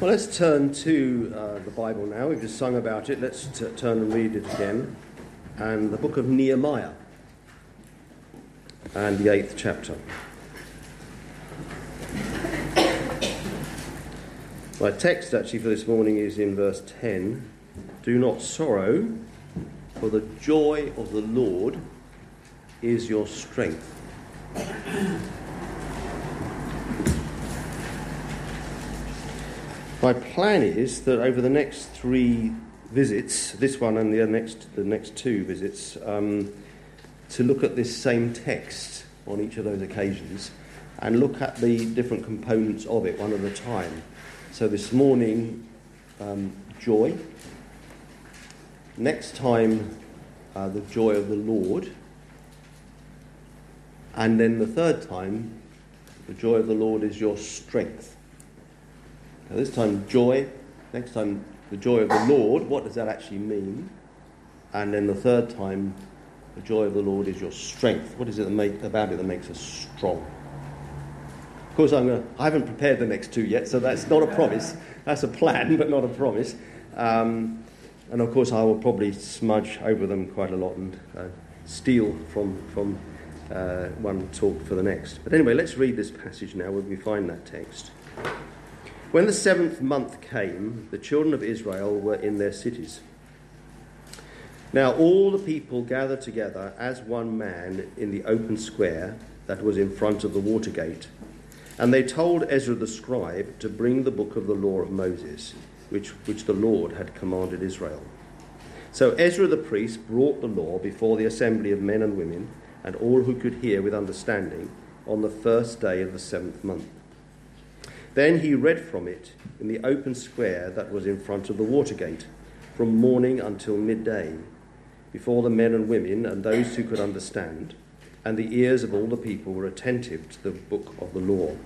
Well, let's turn to uh, the Bible now. We've just sung about it. Let's t- turn and read it again. And the book of Nehemiah and the eighth chapter. My text actually for this morning is in verse 10 Do not sorrow, for the joy of the Lord is your strength. My plan is that over the next three visits, this one and the next, the next two visits, um, to look at this same text on each of those occasions and look at the different components of it one at a time. So this morning, um, joy. Next time, uh, the joy of the Lord. And then the third time, the joy of the Lord is your strength. Now, this time, joy. Next time, the joy of the Lord. What does that actually mean? And then the third time, the joy of the Lord is your strength. What is it that make, about it that makes us strong? Of course, I'm gonna, I haven't prepared the next two yet, so that's not a promise. That's a plan, but not a promise. Um, and of course, I will probably smudge over them quite a lot and uh, steal from, from uh, one talk for the next. But anyway, let's read this passage now where we find that text. When the seventh month came, the children of Israel were in their cities. Now all the people gathered together as one man in the open square that was in front of the water gate. And they told Ezra the scribe to bring the book of the law of Moses, which, which the Lord had commanded Israel. So Ezra the priest brought the law before the assembly of men and women and all who could hear with understanding on the first day of the seventh month. Then he read from it in the open square that was in front of the water gate, from morning until midday, before the men and women and those who could understand, and the ears of all the people were attentive to the book of the law.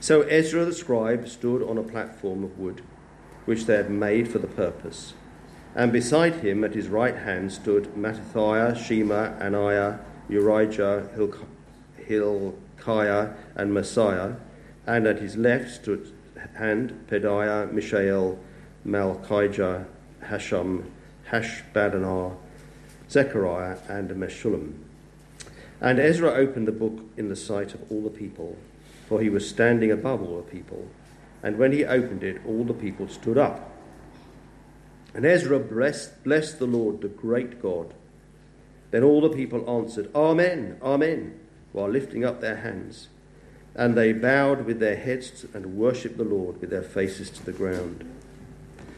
So Ezra the scribe stood on a platform of wood, which they had made for the purpose, and beside him at his right hand stood Mattithiah, Shema, Ananiah, Urijah, Hilkiah, and Maaseiah and at his left stood hand Pedaiah, Mishael, Malchijah, Hashum, Hashbadana, Zechariah, and Meshullam. And Ezra opened the book in the sight of all the people, for he was standing above all the people. And when he opened it, all the people stood up. And Ezra blessed, blessed the Lord, the great God. Then all the people answered, Amen, Amen, while lifting up their hands. And they bowed with their heads and worshipped the Lord with their faces to the ground.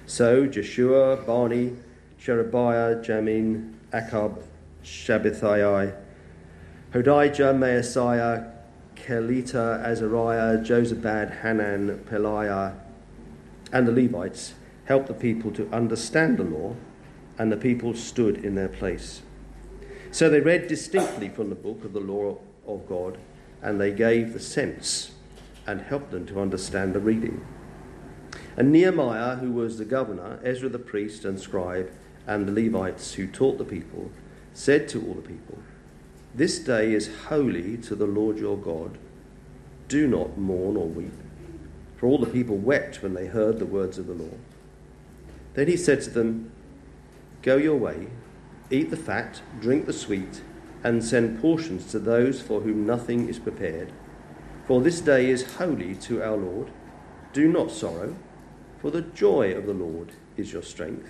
So Joshua, Bani, Sherebiah, Jamin, Akkub, Shabbethai, Hodijah, Maaseiah, Kelita, Azariah, Jozabad, Hanan, Pelaiah, and the Levites helped the people to understand the law, and the people stood in their place. So they read distinctly from the book of the law of God and they gave the sense and helped them to understand the reading. And Nehemiah, who was the governor, Ezra the priest and scribe, and the Levites who taught the people, said to all the people, This day is holy to the Lord your God. Do not mourn or weep. For all the people wept when they heard the words of the law. Then he said to them, Go your way, eat the fat, drink the sweet and send portions to those for whom nothing is prepared. For this day is holy to our Lord. Do not sorrow, for the joy of the Lord is your strength.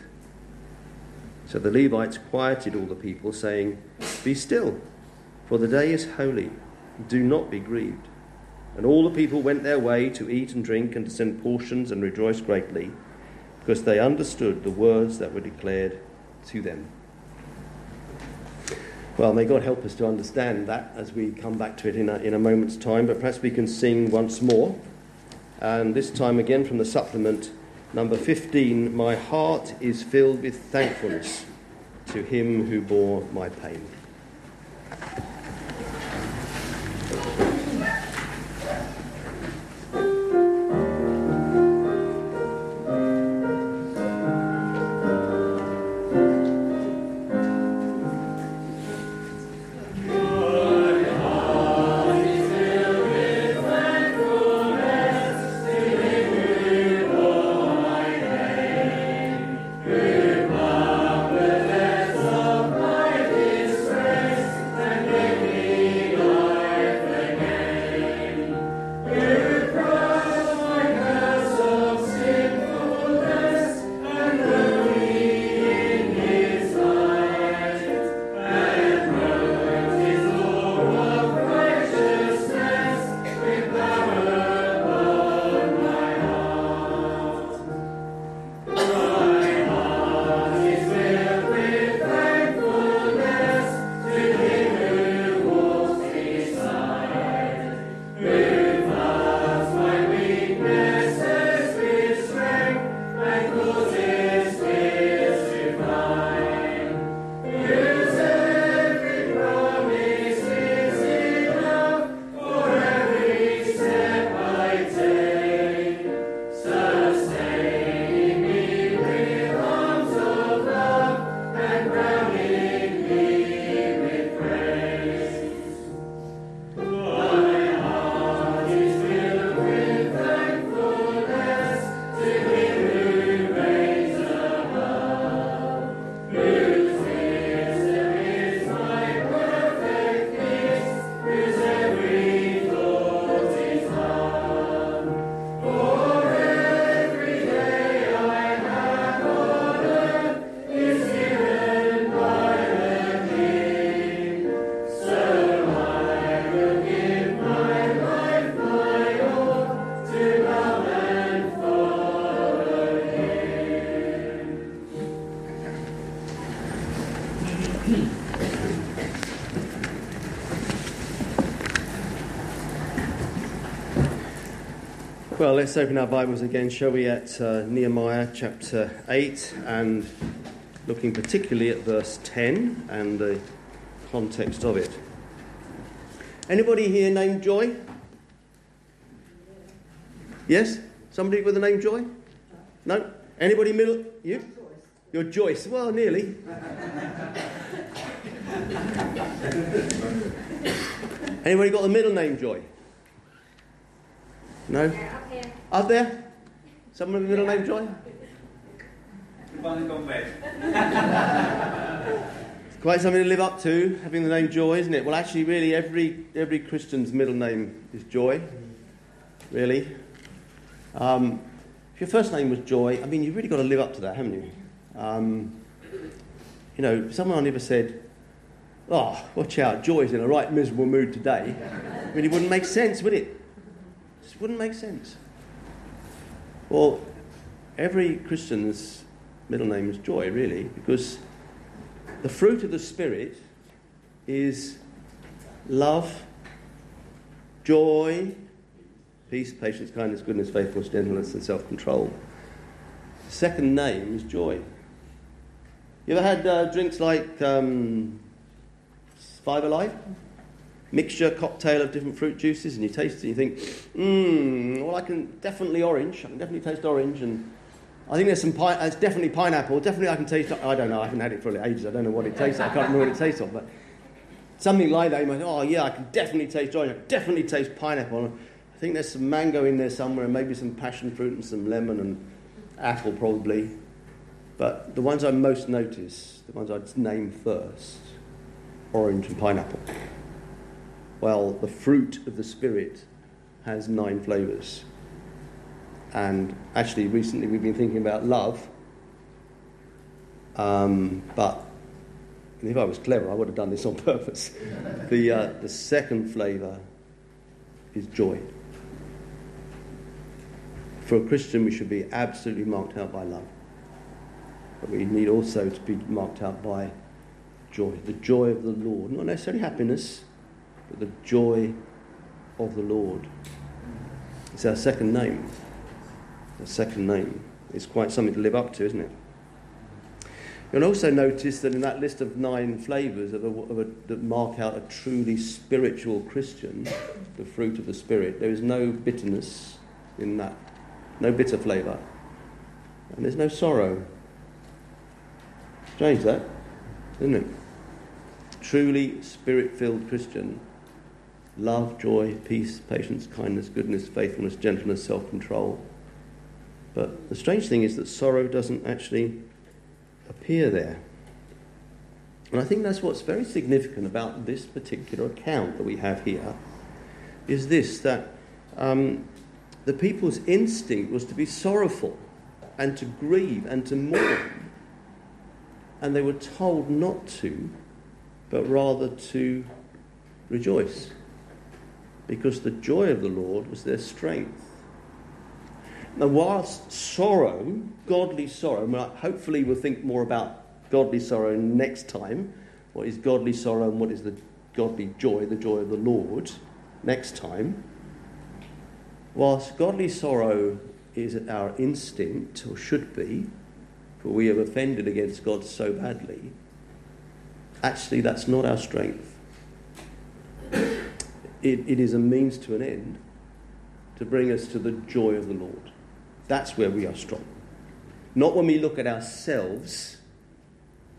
So the Levites quieted all the people, saying, Be still, for the day is holy. Do not be grieved. And all the people went their way to eat and drink and to send portions and rejoice greatly, because they understood the words that were declared to them. Well, may God help us to understand that as we come back to it in a, in a moment's time, but perhaps we can sing once more. And this time again from the supplement, number 15 My heart is filled with thankfulness to him who bore my pain. Well, let's open our Bibles again, shall we, at uh, Nehemiah chapter 8 and looking particularly at verse 10 and the context of it. Anybody here named Joy? Yes? Somebody with the name Joy? No? Anybody middle? You? You're Joyce. Well, nearly. Anybody got the middle name Joy? No? Up there? Someone with a middle name Joy? it's Quite something to live up to, having the name Joy, isn't it? Well, actually, really, every, every Christian's middle name is Joy. Really. Um, if your first name was Joy, I mean, you've really got to live up to that, haven't you? Um, you know, someone I never said, Oh, watch out, Joy's in a right miserable mood today. I mean, it wouldn't make sense, would it? It wouldn't make sense. Well, every Christian's middle name is Joy, really, because the fruit of the Spirit is love, joy, peace, patience, kindness, goodness, faithfulness, gentleness, and self control. Second name is joy. You ever had uh, drinks like um, Five Alive? Mixture, cocktail of different fruit juices, and you taste it and you think, mmm, well, I can definitely orange. I can definitely taste orange, and I think there's some pine, it's definitely pineapple. Definitely I can taste, I don't know, I haven't had it for ages. I don't know what it tastes like. I can't remember what it tastes of, but something like that. You might, think, oh, yeah, I can definitely taste orange. I can definitely taste pineapple. I think there's some mango in there somewhere, and maybe some passion fruit and some lemon and apple probably. But the ones I most notice, the ones I'd name first, orange and pineapple. Well, the fruit of the Spirit has nine flavours. And actually, recently we've been thinking about love. Um, but if I was clever, I would have done this on purpose. the, uh, the second flavour is joy. For a Christian, we should be absolutely marked out by love. But we need also to be marked out by joy, the joy of the Lord. Not necessarily happiness, but the joy of the Lord. It's our second name. Our second name. It's quite something to live up to, isn't it? You'll also notice that in that list of nine flavours of a, of a, that mark out a truly spiritual Christian, the fruit of the Spirit, there is no bitterness in that, no bitter flavour, and there's no sorrow. Strange that, isn't it? truly spirit filled Christian love, joy, peace, patience, kindness, goodness, faithfulness, gentleness, self control. But the strange thing is that sorrow doesn't actually appear there. And I think that's what's very significant about this particular account that we have here is this that um, the people's instinct was to be sorrowful and to grieve and to mourn. And they were told not to but rather to rejoice. Because the joy of the Lord was their strength. Now, whilst sorrow, godly sorrow, hopefully we'll think more about godly sorrow next time. What is godly sorrow and what is the godly joy, the joy of the Lord, next time. Whilst godly sorrow is our instinct, or should be, for we have offended against God so badly, Actually, that's not our strength. It, it is a means to an end to bring us to the joy of the Lord. That's where we are strong. Not when we look at ourselves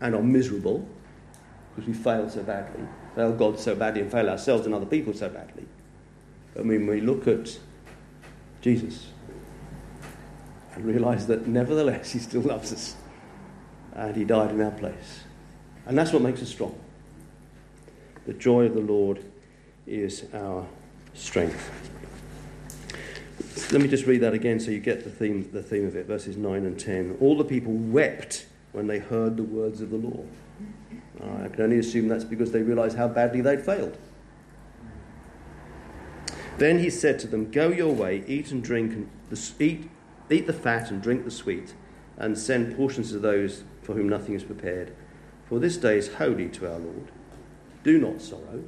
and are miserable because we fail so badly, fail God so badly, and fail ourselves and other people so badly. But when we look at Jesus and realize that nevertheless He still loves us and He died in our place. And that's what makes us strong. The joy of the Lord is our strength. Let me just read that again so you get the theme, the theme of it, verses 9 and 10. All the people wept when they heard the words of the law. I can only assume that's because they realized how badly they'd failed. Then he said to them, Go your way, eat and drink, and the, eat, eat the fat and drink the sweet, and send portions to those for whom nothing is prepared for this day is holy to our Lord. Do not sorrow,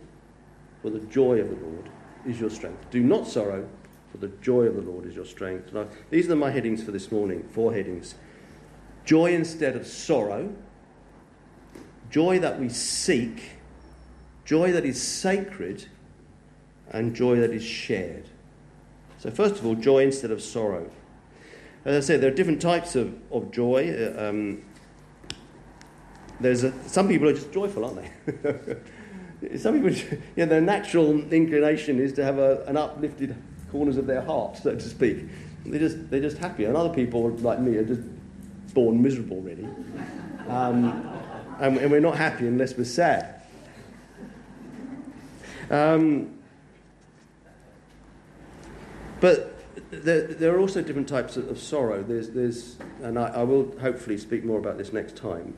for the joy of the Lord is your strength. Do not sorrow, For the joy of the Lord is your strength. These are my headings for this morning, four headings. Joy instead of sorrow, joy that we seek, joy that is sacred, and joy that is shared. So, first of all, joy instead of sorrow. As I said, there are different types of, of joy. Uh, um, there's a, some people are just joyful, aren't they? some people, you know, their natural inclination is to have a, an uplifted corners of their heart, so to speak. They're just, they're just happy. And other people, like me, are just born miserable, really. Um, and, and, we're not happy unless we're sad. Um, but there, there, are also different types of, of sorrow. There's, there's, and I, I, will hopefully speak more about this next time.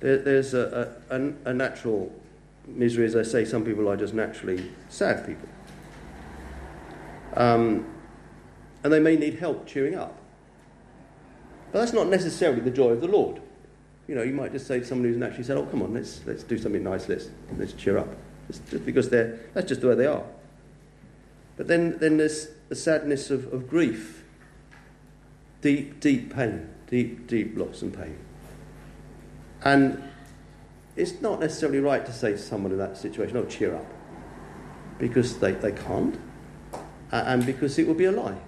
There, there's a, a, a, natural misery, as I say, some people are just naturally sad people. Um, and they may need help cheering up. But that's not necessarily the joy of the Lord. You know, you might just say to someone who's naturally said, "Oh, come on, let's let's do something nice. Let's let's cheer up." Just, just because they're that's just the way they are. But then then there's the sadness of, of grief, deep deep pain, deep deep loss and pain. And it's not necessarily right to say to someone in that situation, "Oh, cheer up," because they they can't, and because it would be a lie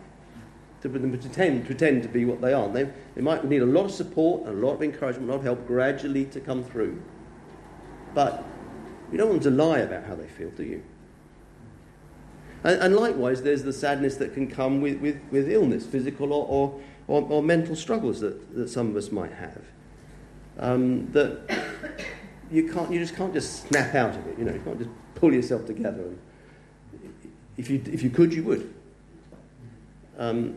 to pretend, pretend to be what they aren't. They, they might need a lot of support a lot of encouragement, a lot of help gradually to come through. But you don't want them to lie about how they feel, do you? And, and likewise, there's the sadness that can come with, with, with illness, physical or, or, or, or, mental struggles that, that some of us might have. Um, that you, can't, you just can't just snap out of it, you know, you can't just pull yourself together. If, you, if you could, you would. Um,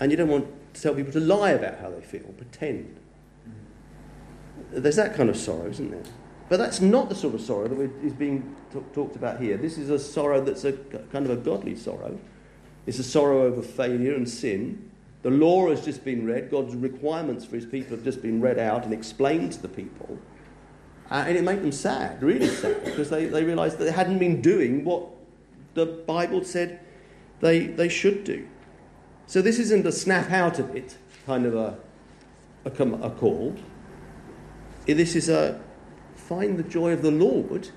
and you don't want to tell people to lie about how they feel, pretend. There's that kind of sorrow, isn't there? But that's not the sort of sorrow that is being t- talked about here. This is a sorrow that's a kind of a godly sorrow. It's a sorrow over failure and sin. The law has just been read. God's requirements for his people have just been read out and explained to the people. Uh, and it made them sad, really sad, because they, they realised that they hadn't been doing what the Bible said they, they should do. So this isn't a snap out of it kind of a, a, a call. This is a find the joy of the Lord.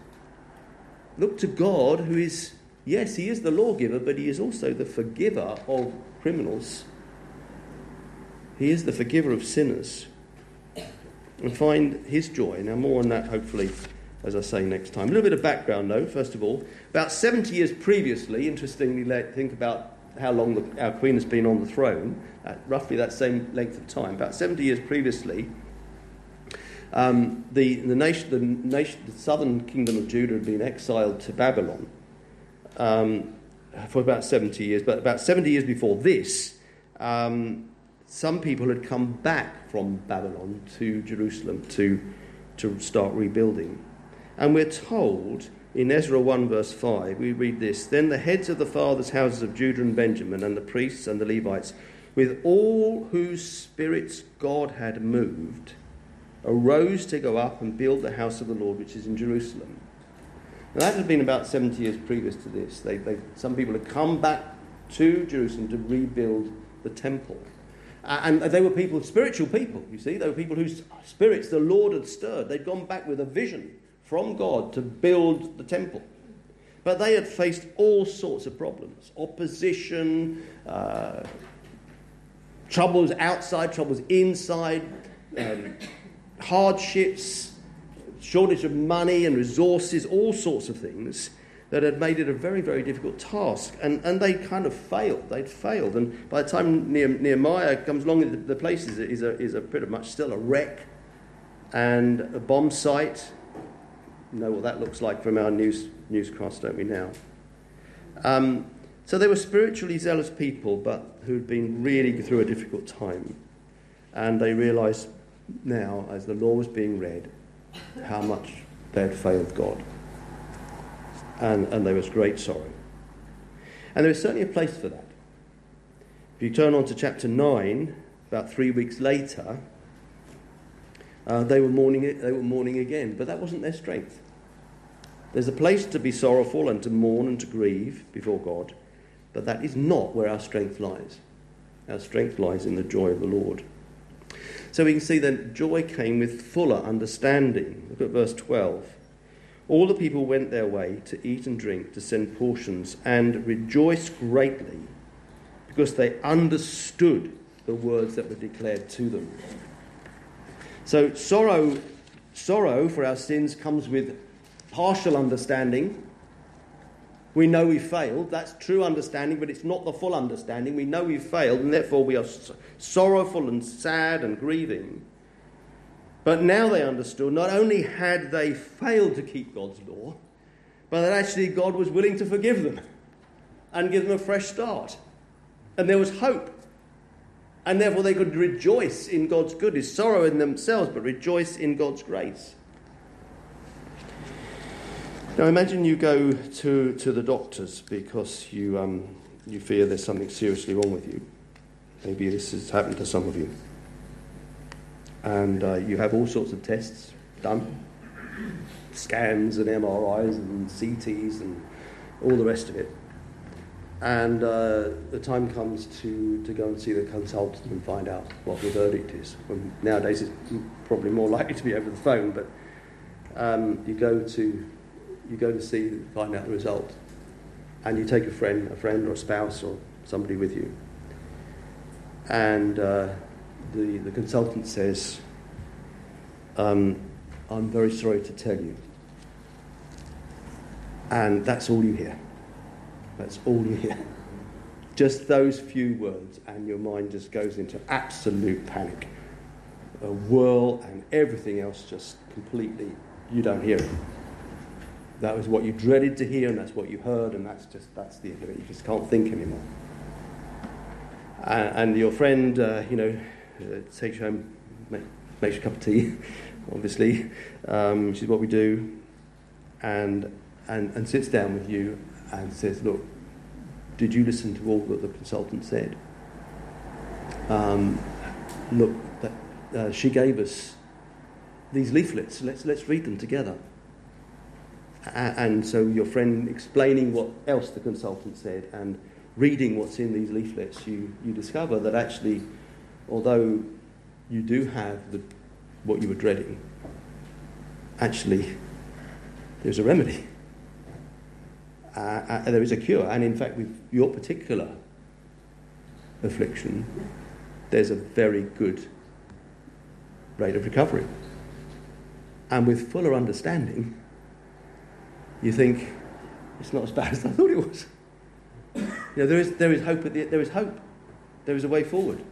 Look to God, who is, yes, He is the lawgiver, but He is also the forgiver of criminals. He is the forgiver of sinners. And find His joy. Now, more on that, hopefully, as I say next time. A little bit of background, though, first of all. About 70 years previously, interestingly, think about how long the, our Queen has been on the throne, at roughly that same length of time, about 70 years previously, um, the, the, nation, the, nation, the southern kingdom of Judah had been exiled to Babylon um, for about 70 years. But about 70 years before this, um, some people had come back from Babylon to Jerusalem to, to start rebuilding. And we're told in Ezra 1, verse 5, we read this Then the heads of the fathers' houses of Judah and Benjamin, and the priests and the Levites, with all whose spirits God had moved, arose to go up and build the house of the Lord, which is in Jerusalem. Now, that had been about 70 years previous to this. They, they, some people had come back to Jerusalem to rebuild the temple. And they were people, spiritual people, you see. They were people whose spirits the Lord had stirred. They'd gone back with a vision from God to build the temple. But they had faced all sorts of problems opposition, uh, troubles outside, troubles inside, um, hardships, shortage of money and resources, all sorts of things that had made it a very, very difficult task. And, and they kind of failed. They'd failed. And by the time Nehemiah comes along, the place is is a, is a pretty much still a wreck and a bomb site know what that looks like from our news, newscast, don't we now? Um, so they were spiritually zealous people, but who'd been really through a difficult time. And they realised now, as the law was being read, how much they had failed God. And, and there was great sorrow. And there was certainly a place for that. If you turn on to chapter 9, about three weeks later, uh, they were mourning. They were mourning again, but that wasn't their strength. There's a place to be sorrowful and to mourn and to grieve before God, But that is not where our strength lies. Our strength lies in the joy of the Lord. So we can see that joy came with fuller understanding. Look at verse 12. All the people went their way to eat and drink, to send portions, and rejoiced greatly because they understood the words that were declared to them. So sorrow, sorrow for our sins comes with partial understanding. We know we failed. That's true understanding, but it's not the full understanding. We know we failed, and therefore we are sorrowful and sad and grieving. But now they understood not only had they failed to keep God's law, but that actually God was willing to forgive them and give them a fresh start. And there was hope. And therefore they could rejoice in God's goodness, sorrow in themselves, but rejoice in God's grace. Now imagine you go to, to the doctors because you, um, you fear there's something seriously wrong with you. Maybe this has happened to some of you. And uh, you have all sorts of tests done scans and MRIs and CTs and all the rest of it. And uh, the time comes to, to go and see the consultant and find out what the verdict is. Well, nowadays it's probably more likely to be over the phone, but um, you go to you go to see find out the result, and you take a friend, a friend or a spouse or somebody with you, and uh, the the consultant says, um, "I'm very sorry to tell you," and that's all you hear. That's all you hear. Just those few words, and your mind just goes into absolute panic. A whirl, and everything else just completely, you don't hear it. That was what you dreaded to hear, and that's what you heard, and that's just, that's the end of it. You just can't think anymore. And, and your friend, uh, you know, takes you home, make, makes you a cup of tea, obviously, um, which is what we do, and, and, and sits down with you and says, Look, did you listen to all that the consultant said? Um, look, that, uh, she gave us these leaflets. Let's, let's read them together. and so your friend explaining what else the consultant said and reading what's in these leaflets, you, you discover that actually, although you do have the, what you were dreading, actually, there's a remedy uh, uh, there is a cure. And in fact, with your particular affliction, there's a very good rate of recovery. And with fuller understanding, you think it's not as bad as I thought it was. You know, there is, there is hope. The, there is hope. There is a way forward.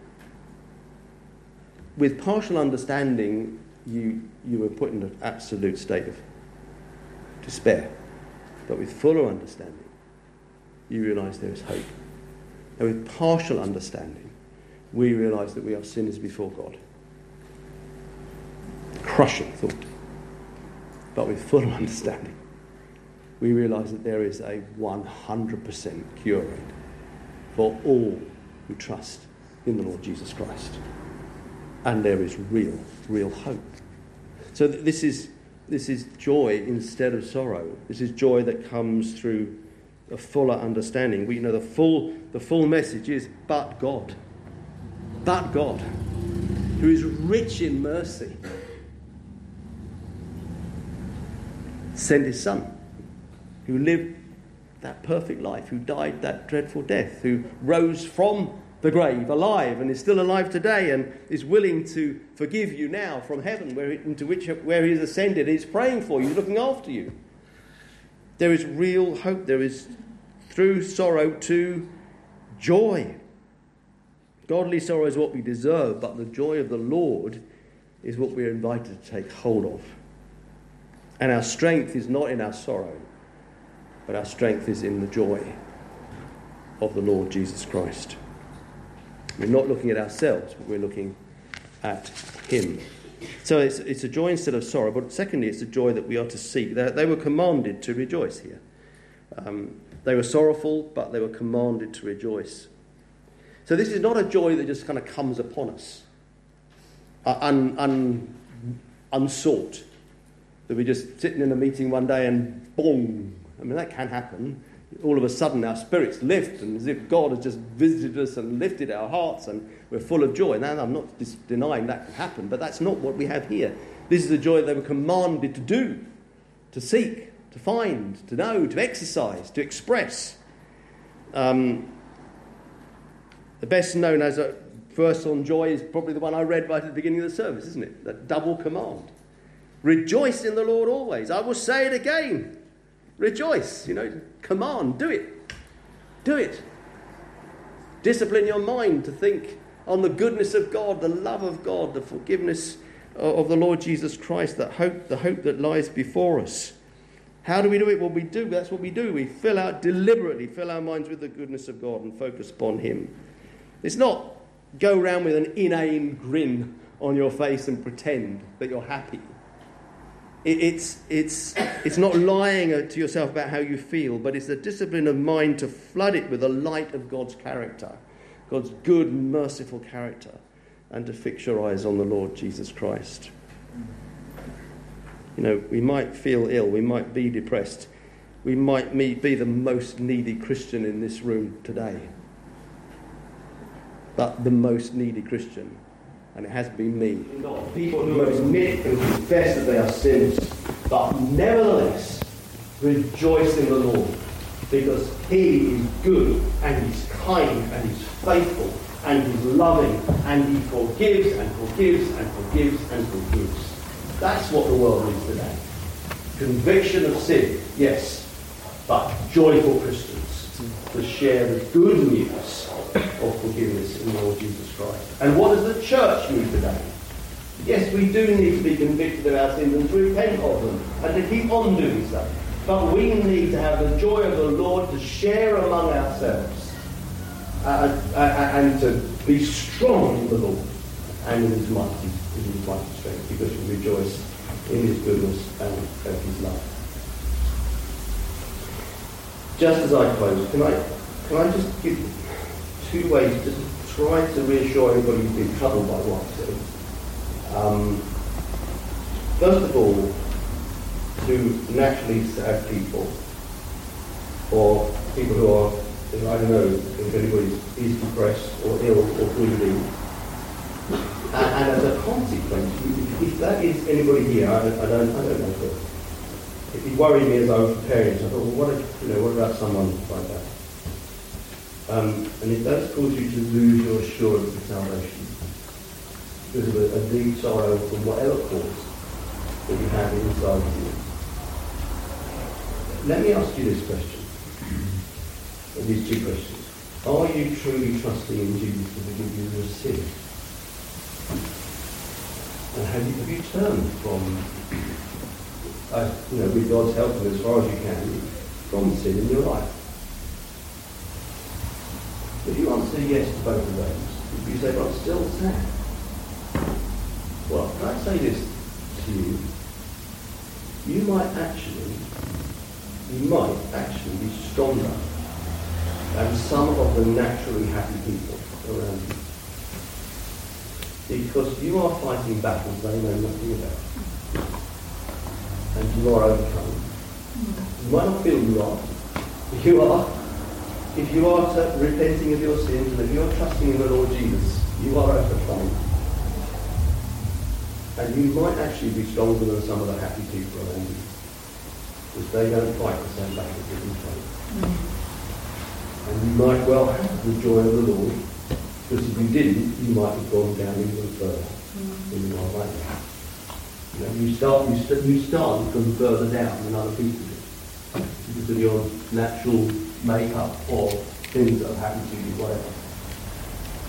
With partial understanding, you, you were put in an absolute state of despair. But with fuller understanding, you realize there is hope. And with partial understanding, we realize that we are sinners before God. Crushing thought. But with fuller understanding, we realize that there is a 100% cure rate for all who trust in the Lord Jesus Christ. And there is real, real hope. So this is this is joy instead of sorrow. This is joy that comes through a fuller understanding. We you know the full the full message is but God. But God, who is rich in mercy, sent his son, who lived that perfect life, who died that dreadful death, who rose from the grave, alive, and is still alive today, and is willing to forgive you now from heaven, where, into which where he has ascended. He's praying for you, looking after you. There is real hope. There is through sorrow to joy. Godly sorrow is what we deserve, but the joy of the Lord is what we're invited to take hold of. And our strength is not in our sorrow, but our strength is in the joy of the Lord Jesus Christ. We're not looking at ourselves, but we're looking at Him. So it's, it's a joy instead of sorrow, but secondly, it's a joy that we are to seek. They, they were commanded to rejoice here. Um, they were sorrowful, but they were commanded to rejoice. So this is not a joy that just kind of comes upon us, uh, un, un, unsought. That we're just sitting in a meeting one day and boom. I mean, that can happen. All of a sudden our spirits lift and as if God has just visited us and lifted our hearts and we're full of joy. Now, I'm not denying that can happen, but that's not what we have here. This is the joy they were commanded to do, to seek, to find, to know, to exercise, to express. Um, the best known as a verse on joy is probably the one I read right at the beginning of the service, isn't it? That double command. Rejoice in the Lord always. I will say it again. Rejoice. You know, command, do it. Do it. Discipline your mind to think on the goodness of God, the love of God, the forgiveness of the Lord Jesus Christ, that hope, the hope that lies before us. How do we do it? Well, we do. That's what we do. We fill out deliberately, fill our minds with the goodness of God and focus upon Him. It's not go around with an inane grin on your face and pretend that you're happy. It's, it's, it's not lying to yourself about how you feel, but it's the discipline of mind to flood it with the light of God's character, God's good, merciful character, and to fix your eyes on the Lord Jesus Christ. You know, we might feel ill, we might be depressed, we might be the most needy Christian in this room today. But the most needy Christian and it has been me. People who admit and confess that they are sinners, but nevertheless rejoice in the Lord, because He is good and He's kind and He's faithful and He's loving and He forgives and forgives and forgives and forgives. That's what the world needs today. Conviction of sin, yes, but joyful Christians to share the good news of forgiveness in the Lord Jesus Christ. And what does the church need today? Yes, we do need to be convicted of our sins and to repent of them and to keep on doing so. But we need to have the joy of the Lord to share among ourselves uh, uh, uh, and to be strong in the Lord and in His mighty, in His mighty strength because we rejoice in His goodness and of His love. Just as I close, can I, can I just give two ways to try to reassure everybody who's been troubled by what I said. Um, first of all, to naturally sad people, or people who are, I don't know if anybody is depressed or ill or grieving, and, and, as a consequence, if, that is anybody here, I, I, don't, I don't know, if it worried me as I was preparing, so I thought, well, what, if, you know, what about someone like that? Um, and it does cause you to lose your assurance of salvation because of a, a deep sorrow from whatever cause that you have inside of you. Let me ask you this question, or these two questions. Are you truly trusting in Jesus to forgive you your sin? And have you, have you turned from, uh, you know, with God's help and as far as you can, from sin in your life? Answer yes to both of those, if you say, but I'm still sad, well, can I say this to you? You might actually, you might actually be stronger than some of the naturally happy people around you. Because you are fighting battles they know nothing about. And you are overcome. You might not feel you are. but You are if you are repenting of your sins and if you are trusting in the Lord Jesus, you are overcome. And you might actually be stronger than some of the happy people around you. Because they don't fight the same battles that you fight. Mm. And you might well have the joy of the Lord. Because if you didn't, you might have gone down even further mm. than you are right now. You, know, you start you, st- you start from further down than other people do. Because of your natural makeup or things that have happened to you, whatever.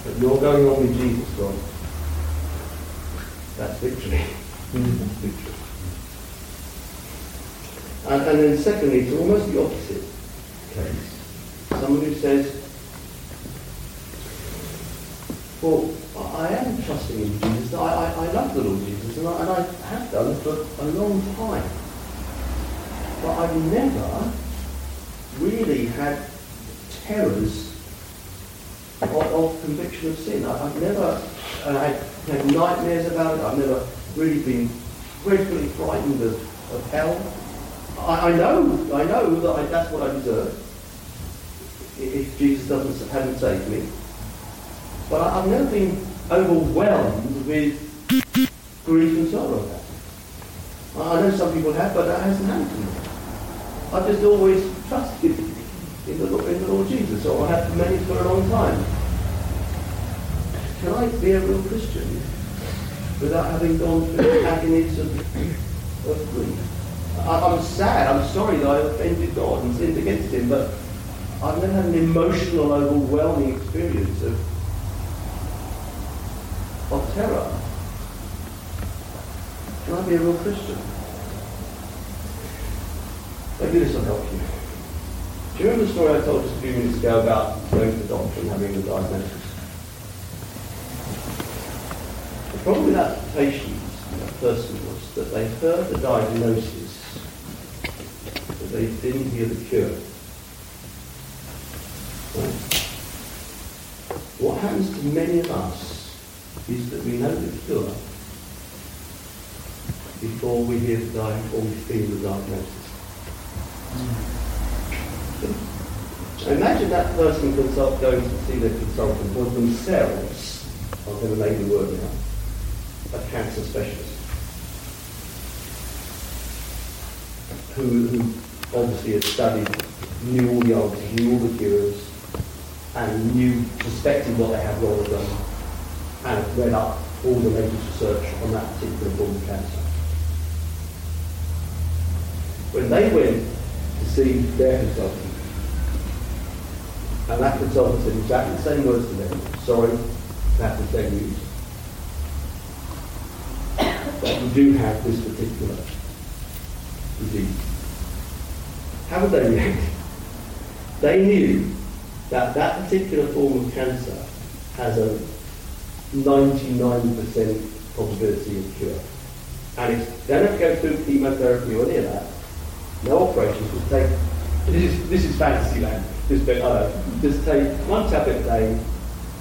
But you're going on with Jesus, God. That's victory. Mm-hmm. Victory. And, and then secondly, it's almost the opposite case. Someone who says, well, I am trusting in Jesus. I, I, I love the Lord Jesus, and I, and I have done for a long time. But I've never really had terrors of, of conviction of sin. I, have never uh, had, had nightmares about it. I've never really been dreadfully frightened of, of hell. I, I know, I know that I, that's what I deserve. if Jesus doesn't hadn't saved me. But I, have never been overwhelmed with grief and sorrow. I know some people have, but that hasn't happened to me. I've just always trusted in the, in the Lord Jesus, or I have many for a long time. Can I be a real Christian without having gone through the agonies of, of grief? I, am sad, I'm sorry that I offended God and sinned against Him, but I've never had an emotional, overwhelming experience of, of terror. Can I be a real Christian? Maybe this will help you. Do you remember the story I told just a few minutes ago about going to the doctor and having the diagnosis? The problem with that patient, that person, was that they heard the diagnosis, but they didn't hear the cure. What happens to many of us is that we know the cure before we hear the diagnosis, or we feel the diagnosis. Mm. Imagine that person consult, going to see their consultant was themselves, I'm going to name the word now, a cancer specialist. Who, who obviously had studied, knew all the answers, knew all the cures, and knew, suspected what they had wrong with them, and read up all the latest research on that particular form of cancer. When they went to see their consultant, and that consultant said exactly the same words to them. Sorry, that the same news. But you do have this particular disease. How would they react? They knew that that particular form of cancer has a 99% probability of cure. And if they don't go through chemotherapy or any of that, no operations would take. This is, this is fantasy land just, uh, just take one tablet a day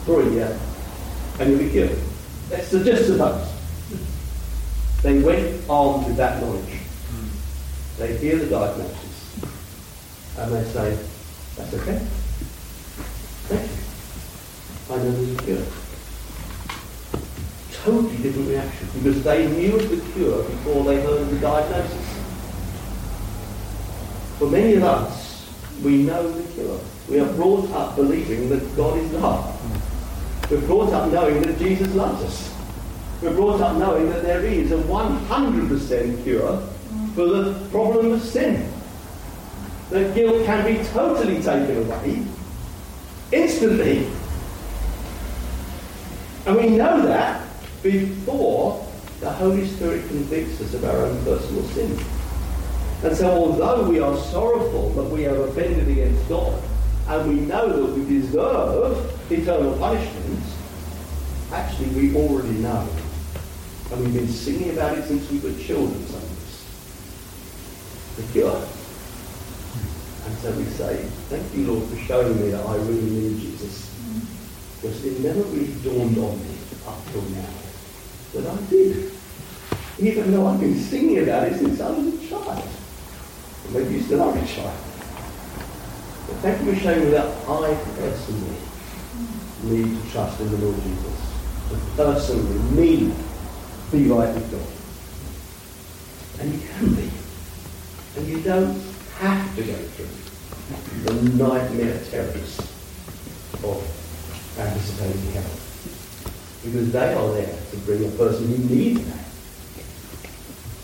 for a year and you'll be cured. So just suppose. They went armed with that knowledge. They hear the diagnosis and they say, that's okay. Thank you. I know there's a cure. Totally different reaction because they knew of the cure before they heard of the diagnosis. For many of us, we know the cure. We are brought up believing that God is love. We're brought up knowing that Jesus loves us. We're brought up knowing that there is a 100% cure for the problem of sin. That guilt can be totally taken away instantly. And we know that before the Holy Spirit convicts us of our own personal sin. And so although we are sorrowful that we have offended against God, and we know that we deserve eternal punishment, actually we already know. And we've been singing about it since we were children, some of us. The cure. And so we say, thank you, Lord, for showing me that I really need Jesus. Because it never really dawned on me up till now that I did. Even though I've been singing about it since I was a child. Maybe you still are a child. But thank you for showing me that I personally need to trust in the Lord Jesus. To personally, me, be right with God. And you can be. And you don't have to go through the nightmare terrors of anticipating hell. Because they are there to bring a person who needs that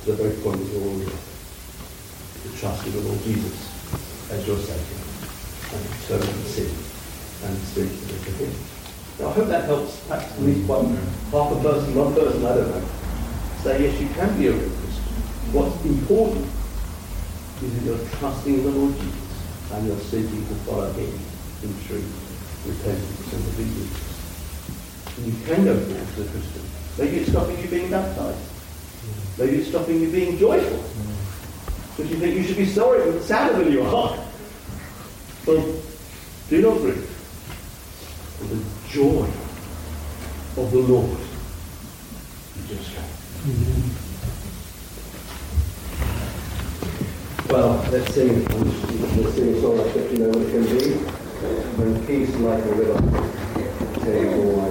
to the very point of your to trust in the Lord Jesus as your Saviour and turn from sin and to Him. Now, I hope that helps perhaps at least one, half a person, one person, I don't know, say, yes, you can be a real Christian. What's important is that you're trusting in the Lord Jesus and you're seeking to follow Him in truth, repentance and obedience. And you can go forward as a Christian. Maybe it's stopping you being baptized. Maybe it's stopping you being joyful. But you think you should be sorry sadder than you are. Well, do not grieve. For the joy of the Lord is your strength. Well, let's sing. Let's sing a song I think you know what it can be. when peace like a river, turning all